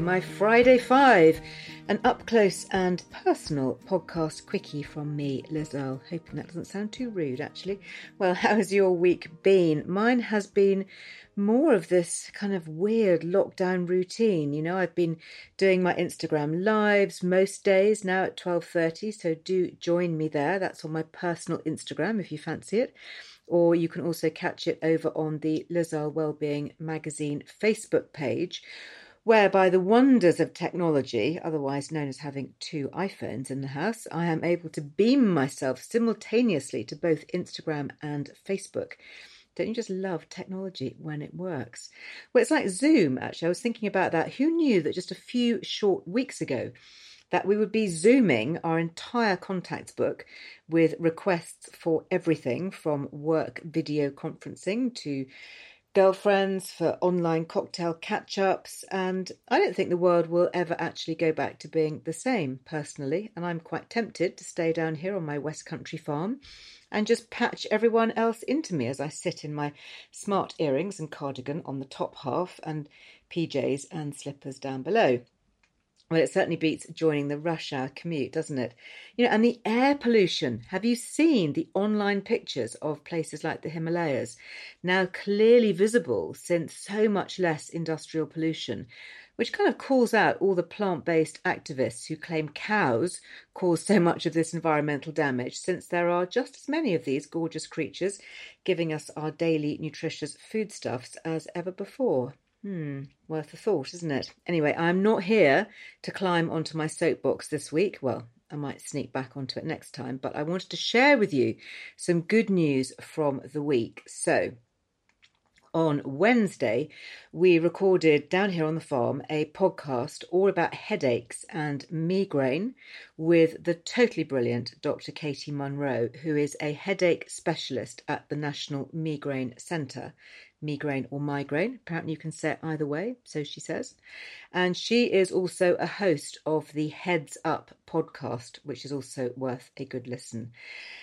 My Friday Five, an up close and personal podcast quickie from me, Liz Earle. Hoping that doesn't sound too rude, actually. Well, how's your week been? Mine has been more of this kind of weird lockdown routine. You know, I've been doing my Instagram lives most days now at 12:30, so do join me there. That's on my personal Instagram if you fancy it or you can also catch it over on the Liz Earle Wellbeing Magazine Facebook page, where by the wonders of technology, otherwise known as having two iPhones in the house, I am able to beam myself simultaneously to both Instagram and Facebook. Don't you just love technology when it works? Well, it's like Zoom, actually. I was thinking about that. Who knew that just a few short weeks ago, that we would be zooming our entire contacts book with requests for everything from work video conferencing to girlfriends for online cocktail catch ups. And I don't think the world will ever actually go back to being the same personally. And I'm quite tempted to stay down here on my West Country farm and just patch everyone else into me as I sit in my smart earrings and cardigan on the top half and PJs and slippers down below. Well, it certainly beats joining the rush hour commute, doesn't it? You know, and the air pollution. Have you seen the online pictures of places like the Himalayas? Now clearly visible since so much less industrial pollution, which kind of calls out all the plant based activists who claim cows cause so much of this environmental damage, since there are just as many of these gorgeous creatures giving us our daily nutritious foodstuffs as ever before. Hmm, worth a thought, isn't it? Anyway, I'm not here to climb onto my soapbox this week. Well, I might sneak back onto it next time, but I wanted to share with you some good news from the week. So, on Wednesday, we recorded down here on the farm a podcast all about headaches and migraine with the totally brilliant Dr. Katy Munro, who is a headache specialist at the National Migraine Centre migraine or migraine. Apparently, you can say it either way, so she says. And she is also a host of the Heads Up podcast, which is also worth a good listen.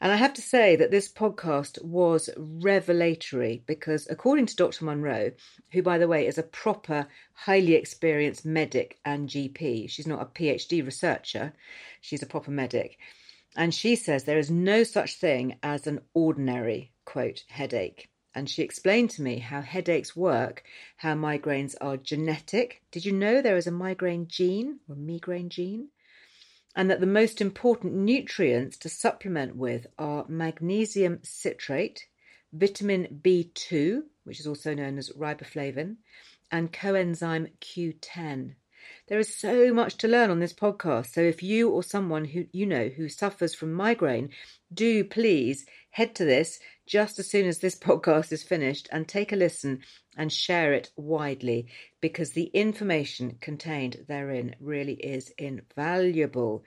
And I have to say that this podcast was revelatory because, according to Dr. Munro, who, by the way, is a proper, highly experienced medic and GP, she's not a PhD researcher, she's a proper medic. And she says there is no such thing as an ordinary, quote, headache and she explained to me how headaches work, how migraines are genetic. Did you know there is a migraine gene or migraine gene? And that the most important nutrients to supplement with are magnesium citrate, vitamin B2, which is also known as riboflavin, and coenzyme Q10. There is so much to learn on this podcast. So if you or someone who you know who suffers from migraine do please head to this just as soon as this podcast is finished and take a listen and share it widely because the information contained therein really is invaluable.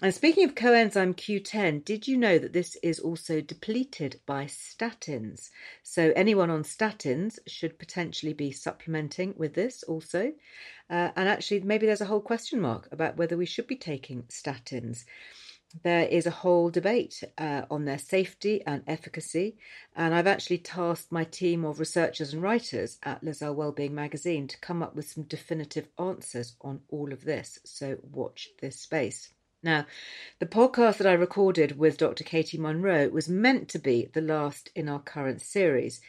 And speaking of coenzyme Q10, did you know that this is also depleted by statins? So, anyone on statins should potentially be supplementing with this also. Uh, and actually, maybe there's a whole question mark about whether we should be taking statins. There is a whole debate uh, on their safety and efficacy, and I've actually tasked my team of researchers and writers at Liz Earle Wellbeing magazine to come up with some definitive answers on all of this. So, watch this space. Now, the podcast that I recorded with Dr. Katy Munro was meant to be the last in our current series.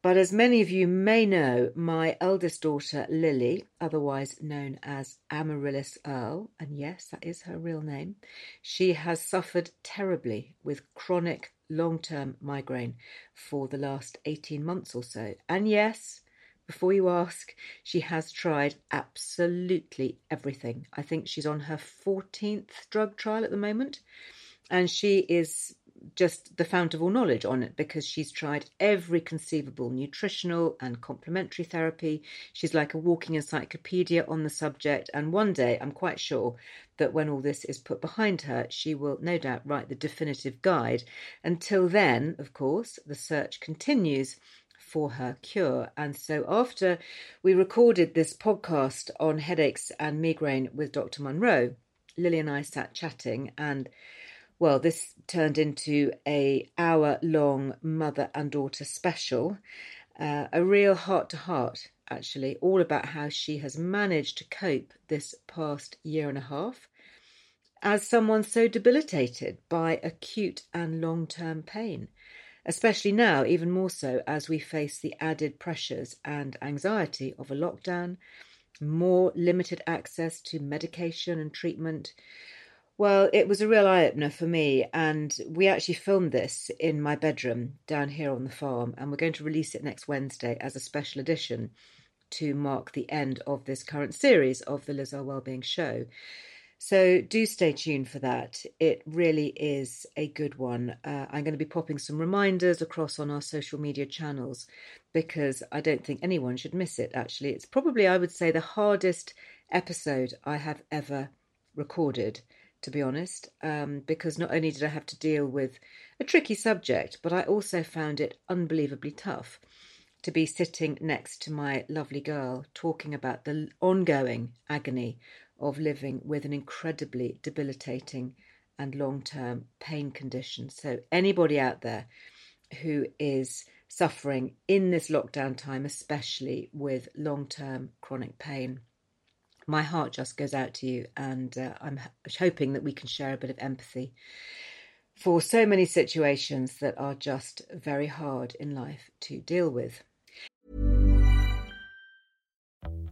But as many of you may know, my eldest daughter, Lily, otherwise known as Amaryllis Earle, and yes, that is her real name, she has suffered terribly with chronic long term migraine for the last 18 months or so. And yes, before you ask, she has tried absolutely everything. I think she's on her 14th drug trial at the moment, and she is just the fount of all knowledge on it because she's tried every conceivable nutritional and complementary therapy. She's like a walking encyclopedia on the subject, and one day I'm quite sure that when all this is put behind her, she will no doubt write the definitive guide. Until then, of course, the search continues for her cure. And so, after we recorded this podcast on headaches and migraine with Dr. Munro, Lily and I sat chatting, and well, this turned into a hour long mother and daughter special, uh, a real heart to heart, actually, all about how she has managed to cope this past year and a half as someone so debilitated by acute and long term pain especially now, even more so as we face the added pressures and anxiety of a lockdown, more limited access to medication and treatment. Well, it was a real eye opener for me, and we actually filmed this in my bedroom down here on the farm, and we're going to release it next Wednesday as a special edition to mark the end of this current series of the Liz Earle Wellbeing Show. So do stay tuned for that. It really is a good one. Uh, I'm going to be popping some reminders across on our social media channels because I don't think anyone should miss it, actually. It's probably, I would say, the hardest episode I have ever recorded, to be honest, um, because not only did I have to deal with a tricky subject, but I also found it unbelievably tough to be sitting next to my lovely girl talking about the ongoing agony of living with an incredibly debilitating and long term pain condition. So, anybody out there who is suffering in this lockdown time, especially with long term chronic pain, my heart just goes out to you, and uh, I'm hoping that we can share a bit of empathy for so many situations that are just very hard in life to deal with.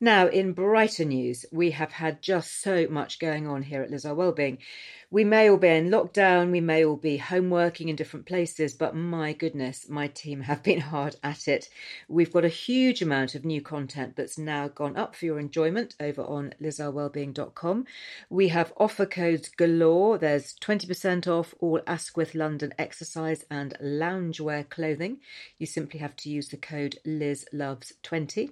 Now, in brighter news, we have had just so much going on here at Liz Earle Wellbeing. We may all be in lockdown, we may all be home working in different places, but my goodness, my team have been hard at it. We've got a huge amount of new content that's now gone up for your enjoyment over on lizearlewellbeing.com. We have offer codes galore. There's 20% off all Asquith London exercise and loungewear clothing. You simply have to use the code LizLoves20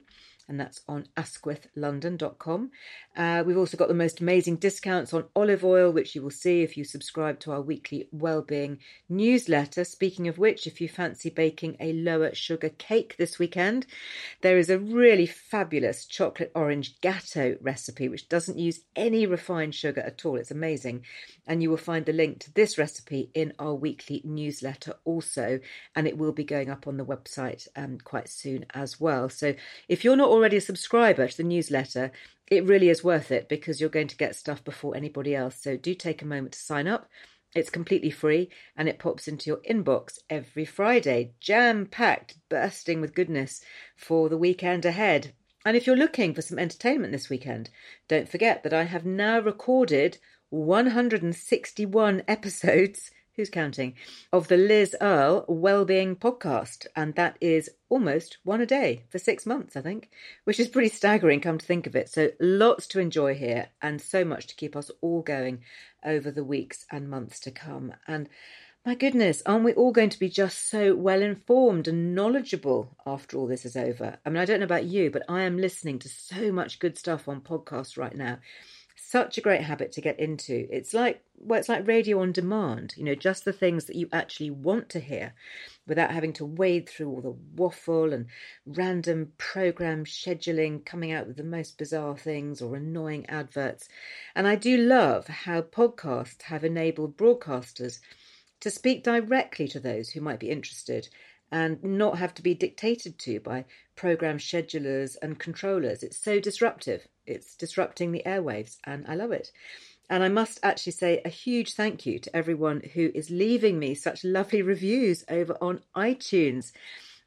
and that's on asquithlondon.com. Uh, we've also got the most amazing discounts on olive oil, which you will see if you subscribe to our weekly wellbeing newsletter. Speaking of which, if you fancy baking a lower sugar cake this weekend, there is a really fabulous chocolate orange gâteau recipe, which doesn't use any refined sugar at all. It's amazing. And you will find the link to this recipe in our weekly newsletter also, and it will be going up on the website um, quite soon as well. So if you're not already a subscriber to the newsletter, it really is worth it because you're going to get stuff before anybody else. So do take a moment to sign up. It's completely free and it pops into your inbox every Friday, jam packed, bursting with goodness for the weekend ahead. And if you're looking for some entertainment this weekend, don't forget that I have now recorded 161 episodes who's counting, of the Liz Earle Wellbeing Podcast. And that is almost one a day for six months, I think, which is pretty staggering, come to think of it. So lots to enjoy here and so much to keep us all going over the weeks and months to come. And my goodness, aren't we all going to be just so well informed and knowledgeable after all this is over? I mean, I don't know about you, but I am listening to so much good stuff on podcasts right now such a great habit to get into. It's like well, it's like radio on demand, you know, just the things that you actually want to hear without having to wade through all the waffle and random program scheduling, coming out with the most bizarre things or annoying adverts. And I do love how podcasts have enabled broadcasters to speak directly to those who might be interested and not have to be dictated to by program schedulers and controllers. It's so disruptive. It's disrupting the airwaves, and I love it. And I must actually say a huge thank you to everyone who is leaving me such lovely reviews over on iTunes.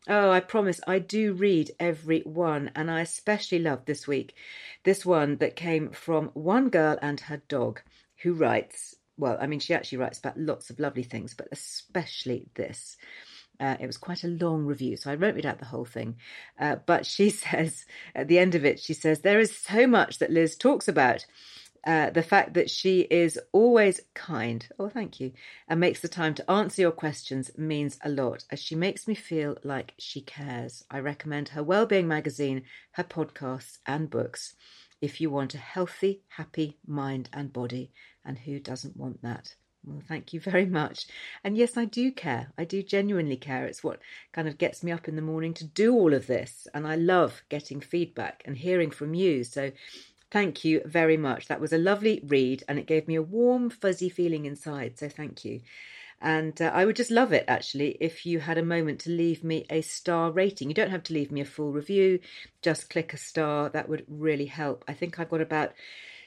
Oh, I promise I do read every one, and I especially love this week this one that came from one girl and her dog who writes. Well, I mean, she actually writes about lots of lovely things, but especially this. Uh, it was quite a long review, so I won't read out the whole thing. Uh, but she says, at the end of it, she says, There is so much that Liz talks about. Uh, the fact that she is always kind, oh, thank you, and makes the time to answer your questions means a lot, as she makes me feel like she cares. I recommend her Wellbeing magazine, her podcasts, and books if you want a healthy, happy mind and body. And who doesn't want that? Well, thank you very much. And yes, I do care. I do genuinely care. It's what kind of gets me up in the morning to do all of this. And I love getting feedback and hearing from you. So thank you very much. That was a lovely read and it gave me a warm, fuzzy feeling inside. So thank you. And uh, I would just love it actually if you had a moment to leave me a star rating. You don't have to leave me a full review, just click a star. That would really help. I think I've got about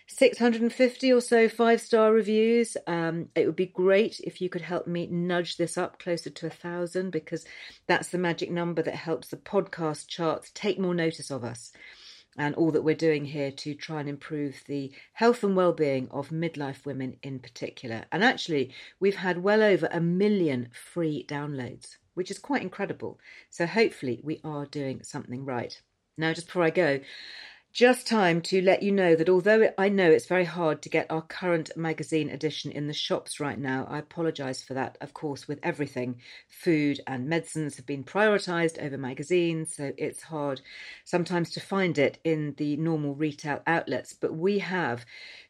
650 or so five star reviews. Um, it would be great if you could help me nudge this up closer to a thousand because that's the magic number that helps the podcast charts take more notice of us and all that we're doing here to try and improve the health and well-being of midlife women in particular. And actually, we've had well over a million free downloads, which is quite incredible. So hopefully, we are doing something right. Now, just before I go, just time to let you know that although I know it's very hard to get our current magazine edition in the shops right now, I apologise for that, of course, with everything. Food and medicines have been prioritised over magazines, so it's hard sometimes to find it in the normal retail outlets. But we have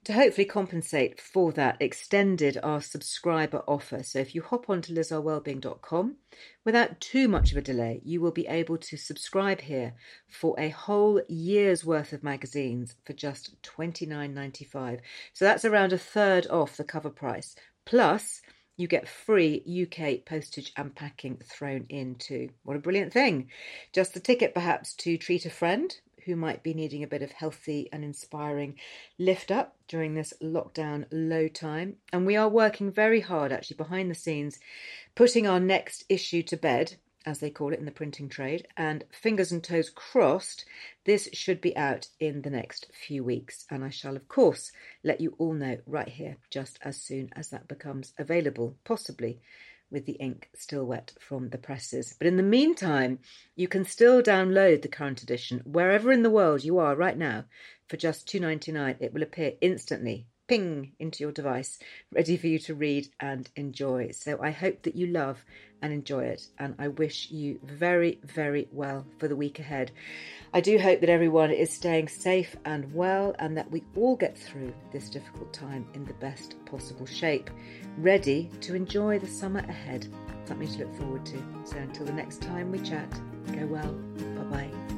to hopefully compensate for that, extended our subscriber offer. So if you hop on to lizearlewellbeing.com, without too much of a delay, you will be able to subscribe here for a whole year's worth of magazines for just $29.95. So that's around a third off the cover price. Plus, you get free UK postage and packing thrown in too. What a brilliant thing! Just a ticket perhaps to treat a friend who might be needing a bit of healthy and inspiring lift up during this lockdown low time. And we are working very hard actually behind the scenes, putting our next issue to bed as they call it in the printing trade. And fingers and toes crossed, this should be out in the next few weeks. And I shall, of course, let you all know right here just as soon as that becomes available, possibly with the ink still wet from the presses. But in the meantime, you can still download the current edition wherever in the world you are right now for just $2.99. It will appear instantly ping into your device, ready for you to read and enjoy. So I hope that you love and enjoy it, and I wish you very, very well for the week ahead. I do hope that everyone is staying safe and well, and that we all get through this difficult time in the best possible shape, ready to enjoy the summer ahead. Something to look forward to. So until the next time we chat, go well. Bye bye.